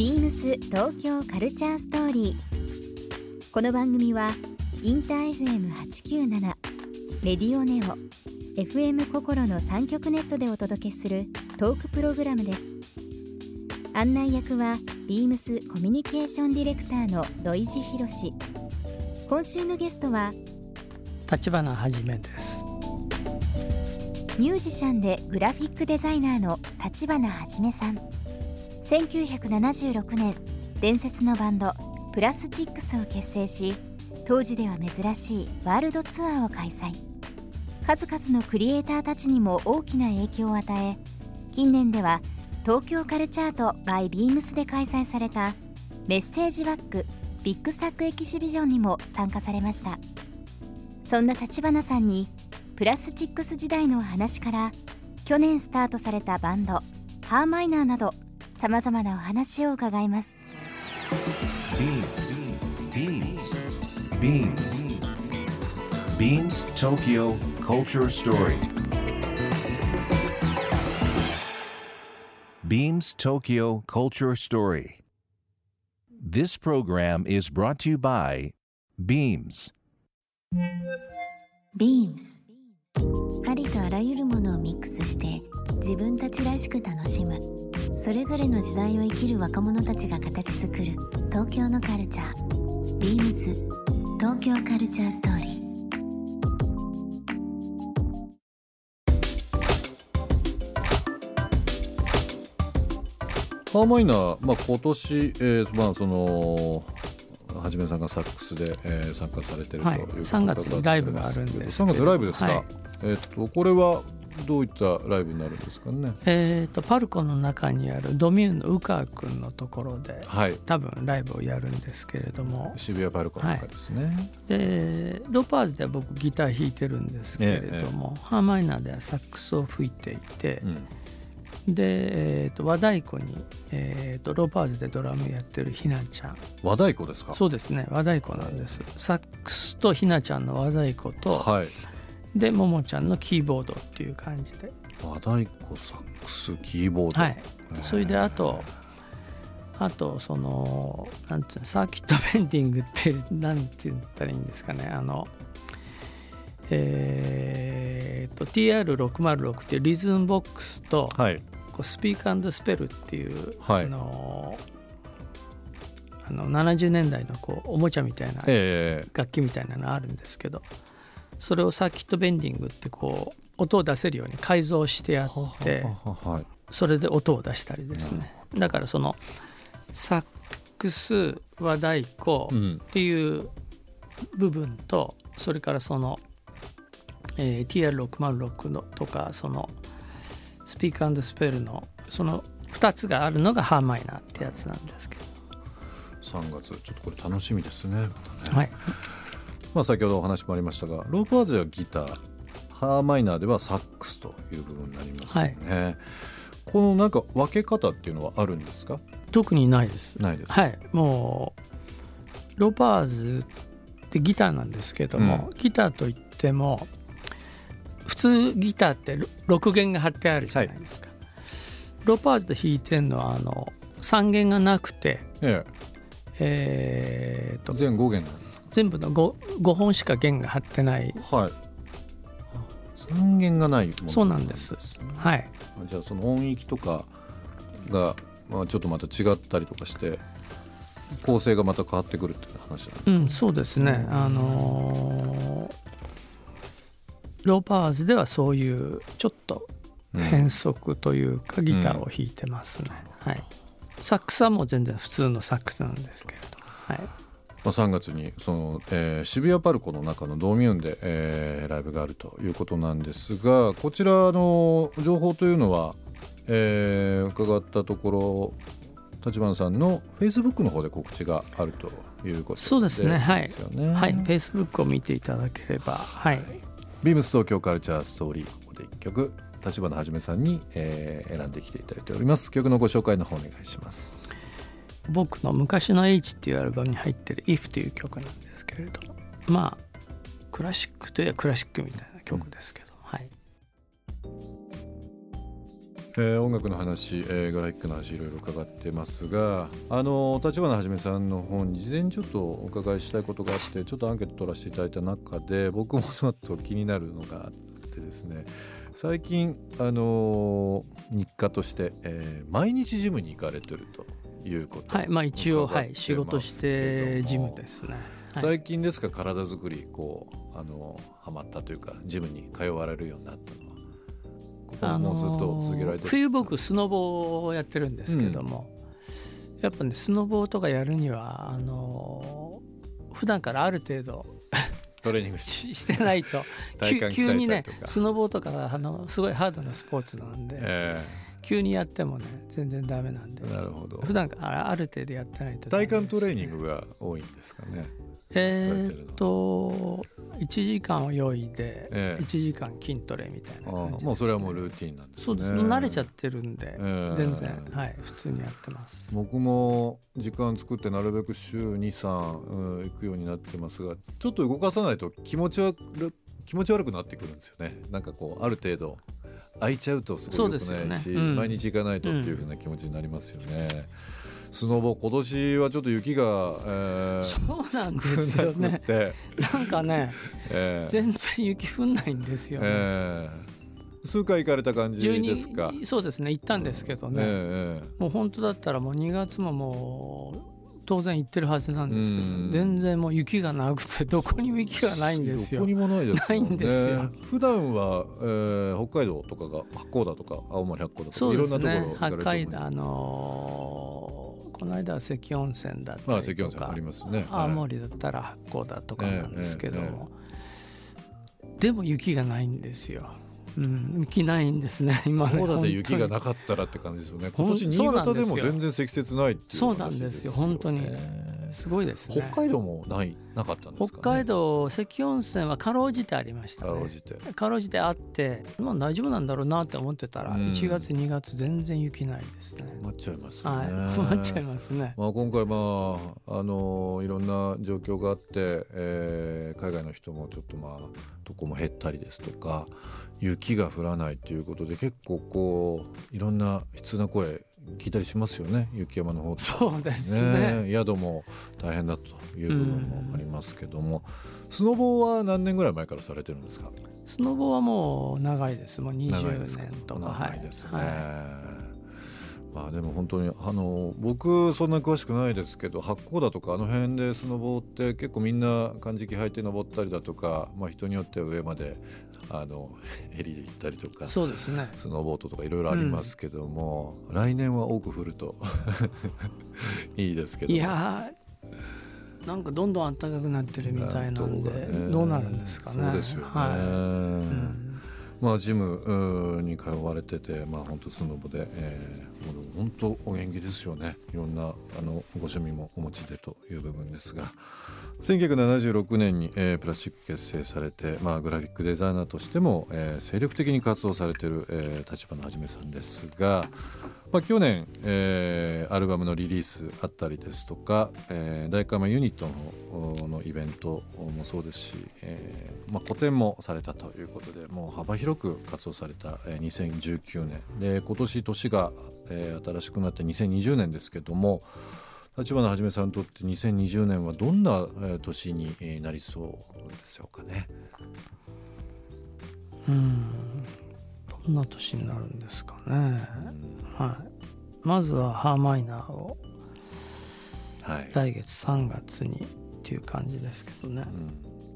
ビームス東京カルチャーストーリー。この番組はインター FM897 レディオネオ FM 心の三極ネットでお届けするトークプログラムです。案内役はビームスコミュニケーションディレクターの土井博志。今週のゲストは立花はじめですミュージシャンでグラフィックデザイナーの立花はじめさん1976年伝説のバンドプラスチックスを結成し当時では珍しいワールドツアーを開催。数々のクリエイターたちにも大きな影響を与え近年では東京カルチャート by ビームスで開催されたメッセージバックビッグサックエキシビジョンにも参加されました。そんな立花さんにプラスチックス時代の話から去年スタートされたバンドハーマイナーなどさまざまなお話を伺います BeamsBeamsBeamsTokyo Culture Story Beams Tokyo Culture Story This program is brought to you by Beams ビームスありとあらゆるものをミックスして自分たちらしく楽しむそれぞれの時代を生きる若者たちが形作る東京のカルチャー。ビームス。東京カルチャーストーリー。ハーマイナー、まあ、今年、えーまあ、そのはじめさんがサックスで、えー、参加されてるとはいいうこと3月にライブがあるんです3けど。月ライブですか、はい。えっとこれはどういったライブになるんですかね？えー、とパルコの中にあるドミューンの宇川君のところではい。多分ライブをやるんですけれども。渋谷パルコの中ですね、でロパーズでは僕ギター弾いてるんですけれども、ハーマイナーではサックスを吹いていてう、ん、で、えー、と和太鼓に、えー、とロパーズでドラムやってるひなちゃん。和太鼓ですか？そうですね和太鼓なんです。サックスとひなちゃんの和太鼓と、はいでももちゃんのキーボードっていう感じで。和太鼓サックスキーボード。はい。それであとあとそのなんていうのサーキットベンディングってなんて言ったらいいんですかね。あのえー、と TR606 っていうリズムボックスとはい。こうスピークスペルっていう、はい。あのあの70年代のこうおもちゃみたいなえ。楽器みたいなのあるんですけどそれをサーキットベンディングってこう音を出せるように改造してやってそれで音を出したりですね。だからそのサックス和太鼓うんっていう部分とそれからその、えー TR606 のとかそのスピークスペルのその2つがあるのがハーマイナーってやつなんですけど、3月。ちょっとこれ楽しみですねまたね。はい、まあ、先ほどお話もありましたがロープアーズではギターハーマイナーではサックスという部分になりますよね、このなんか分け方っていうのはあるんですか？特にないです。ないです。はい。もうロパーズってギターなんですけども、うギターといっても普通ギターってろ6弦が張ってあるじゃないですか、ロパーズで弾いてるのはあの3弦がなくてええ。ーとえ全5弦なんです全部の 5, 5本しか弦が張ってない。かはい。3弦がないものそうなんです。ねはい。じゃあその音域とかが、まあ、ちょっとまた違ったりとかして構成がまた変わってくるっていう話なんですか、うんそうですね。あのーロパーズではそういうちょっと変則というかギターを弾いてますね、はい。サックスはもう全然普通のサックスなんですけれどはいまあ、3月にその、えー渋谷パルコの中のドミューンで、えーライブがあるということなんですがこちらの情報というのは、えー伺ったところ立花さんのフェイスブックの方で告知があるということそうですね。はいフェイスブックを見ていただければはい。ビームス東京カルチャーストーリーここで一曲立花はじめさんに、えー選んできていただいております。曲のご紹介の方お願いします僕の昔の H っていうアルバムに入ってる If という曲なんですけれどまあクラシックといえばクラシックみたいな曲ですけど、はい。えー音楽の話、えーグラフィックの話いろいろ伺ってますがあの立花はじめさんの方に事前にちょっとお伺いしたいことがあってちょっとアンケート取らせていただいた中で僕もちょっと気になるのがあってですね最近あの日課として、えー毎日ジムに行かれてるということはいまあ一応はい仕事してジムですね、はい。最近ですか体作りこうあのハマったというかジムに通われるようになったのはここもうずっと続けられてる、冬僕スノボをやってるんですけども、やっぱねスノボとかやるにはあの普段からある程度トレーニングしし してないと。急急にねスノボとかあのすごいハードなスポーツなんで、え急にやってもね全然ダメなんで。えなるほど。普段からある程度やってないとダメ体幹トレーニングが多いんですかねえーっと1時間を用意でええ。1時間筋トレみたいなあ感じですあもうそれはもうルーティンなんですね。そうです。慣れちゃってるんで、ええ。全然はい普通にやってます。僕も時間作ってなるべく週23、うん、行くようになってますがちょっと動かさないと気持ち悪気持ち悪くなってくるんですよね。なんかこうある程度空いちゃうとすごい良くないし、そうですよね。うん。毎日行かないとっていうふうな気持ちになりますよね、スノボ今年はちょっと雪が、えーそうなんですよね。少なくて、なんかね えー。全然雪降んないんですよね、えー。数回行かれた感じですか、12そうですね行ったんですけどね、えええもう本当だったらもう2月ももう当然行ってるはずなんですけどうん。全然もう雪がなくてどこにも雪がないんですよ。どこにもないですね。ないんですよ。普段は、えー北海道とかが八甲田とか青森八甲田とかそうですいろんなとねころ行かれてあのーこの間は関温泉だったりとか温泉ありますね。青はい。森だったら八甲田とかなんですけどもでも雪がないんですよ、うん、雪ないんですね 今ね八甲田で雪がなかったらって感じですよね。今年新潟でも全然積雪ないっていうそうなん話ですよ。本当に。えー。すごいですね。北海道もないなかったんですか、ね、北海道関温泉はかろうじてありましたね。かろうじて。かろうじてあってまあ大丈夫なんだろうなって思ってたらうん。1月2月全然雪ないですね。困っちゃいますね、い。困っちゃいますね。まあ、今回、まああのいろんな状況があって、えー海外の人もちょっとまあどこも減ったりですとか雪が降らないということで結構こういろんな悲痛な声聞いたりしますよね雪山の方そうですね。宿も大変だという部分もありますけども、スノボは何年ぐらい前からされてるんですか？スノボはもう長いです。もう20長いですか年とか長いですね、はいまあでも本当にあの僕そんな詳しくないですけど八甲田とかあの辺でスノボって結構みんな漢字履いて登ったりだとか、まあ、人によっては上まであのヘリで行ったりとかそうですね。スノーボードとかいろいろありますけども、来年は多く降ると いいですけどいやーなんかどんどん暖かくなってるみたいなんでどうなるんですかね。そうですよね、はい。まあジムうーに通われててまあ本当スノボで、えー、もう本当お元気ですよね。いろんなあのご趣味もお持ちでという部分ですが。1976年に、えープラスチック結成されて、まあ、グラフィックデザイナーとしても、えー精力的に活動されている、えー、立花はじめさんですが、まあ、去年、えーアルバムのリリースあったりですとか、えー、大会ユニットののイベントもそうですし、えーまあ、個展もされたということでもう幅広く活動された、えー2019年で今年年が、えー新しくなって2020年ですけども立花はじめさんにとって2020年はどんな、えー年にえーなりそうでしょうかね。うん。どんな年になるんですかね、はい、まずはハーマイナーをはい。来月3月にっていう感じですけどね、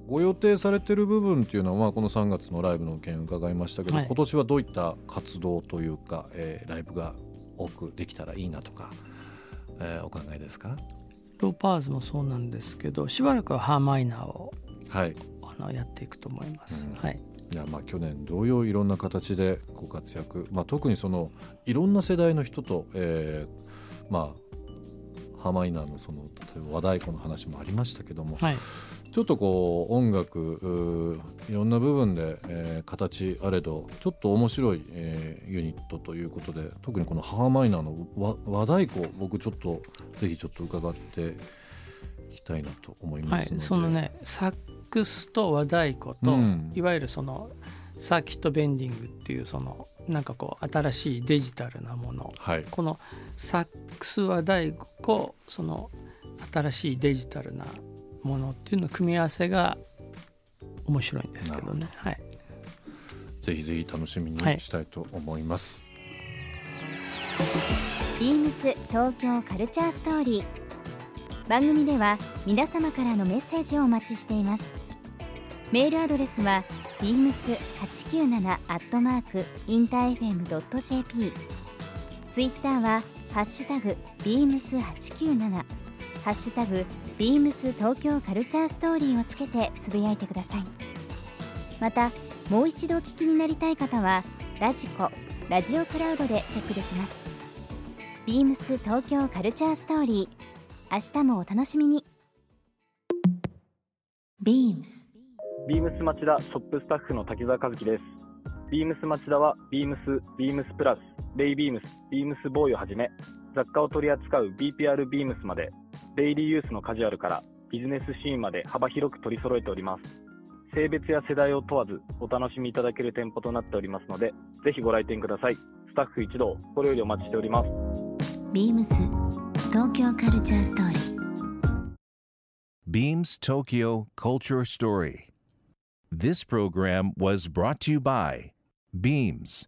ご予定されてる部分っていうのは、まあ、この3月のライブの件伺いましたけど、はい。今年はどういった活動というか、えーライブが多くできたらいいなとか、えーお考えですか？ローパーズもそうなんですけどしばらくはハーマイナーをはい。あのやっていくと思います、うん。はい。いやまあ去年同様いろんな形でご活躍、まあ、特にそのいろんな世代の人と、えーまあハマイナーのその例えば和太鼓の話もありましたけども、はい。ちょっとこう音楽いろんな部分で、えー形あれどちょっと面白い、えーユニットということで特にこのハーマイナーの和和太鼓僕ちょっとぜひちょっと伺っていきたいなと思いまはいすので、そのねサックスと和太鼓と、うん。いわゆるそのサーキットベンディングっていうそのなんかこう新しいデジタルなもの。はい。このサックス和太鼓とその新しいデジタルなものっていうの組み合わせが面白いんですけどね。はい。ぜひぜひ楽しみにはい。したいと思います。ビームス東京カルチャーストーリー。番組では皆様からのメッセージをお待ちしています。メールアドレスは beams897 アットマークインター FM.jp ツイッターはハッシュタグ beams897 ハッシュタグ beams 東京カルチャーストーリーをつけてつぶやいてください。またもう一度お聞きになりたい方はラジコラジオクラウドでチェックできます。ビームス東京カルチャーストーリー。明日もお楽しみに。beams ビームス町田ショップスタッフの滝沢和樹です。ビームス町田はビームス、ビームスプラス、レイビームス、ビームスボーイをはじめ、雑貨を取り扱う BPR ビームスまで、デイリーユースのカジュアルからビジネスシーンまで幅広く取り揃えております。性別や世代を問わずお楽しみいただける店舗となっておりますので、ぜひご来店ください。スタッフ一同、心よりお待ちしております。beams 東京カルチャーストーリー Beams Tokyo Culture Story. This program was brought to you by Beams.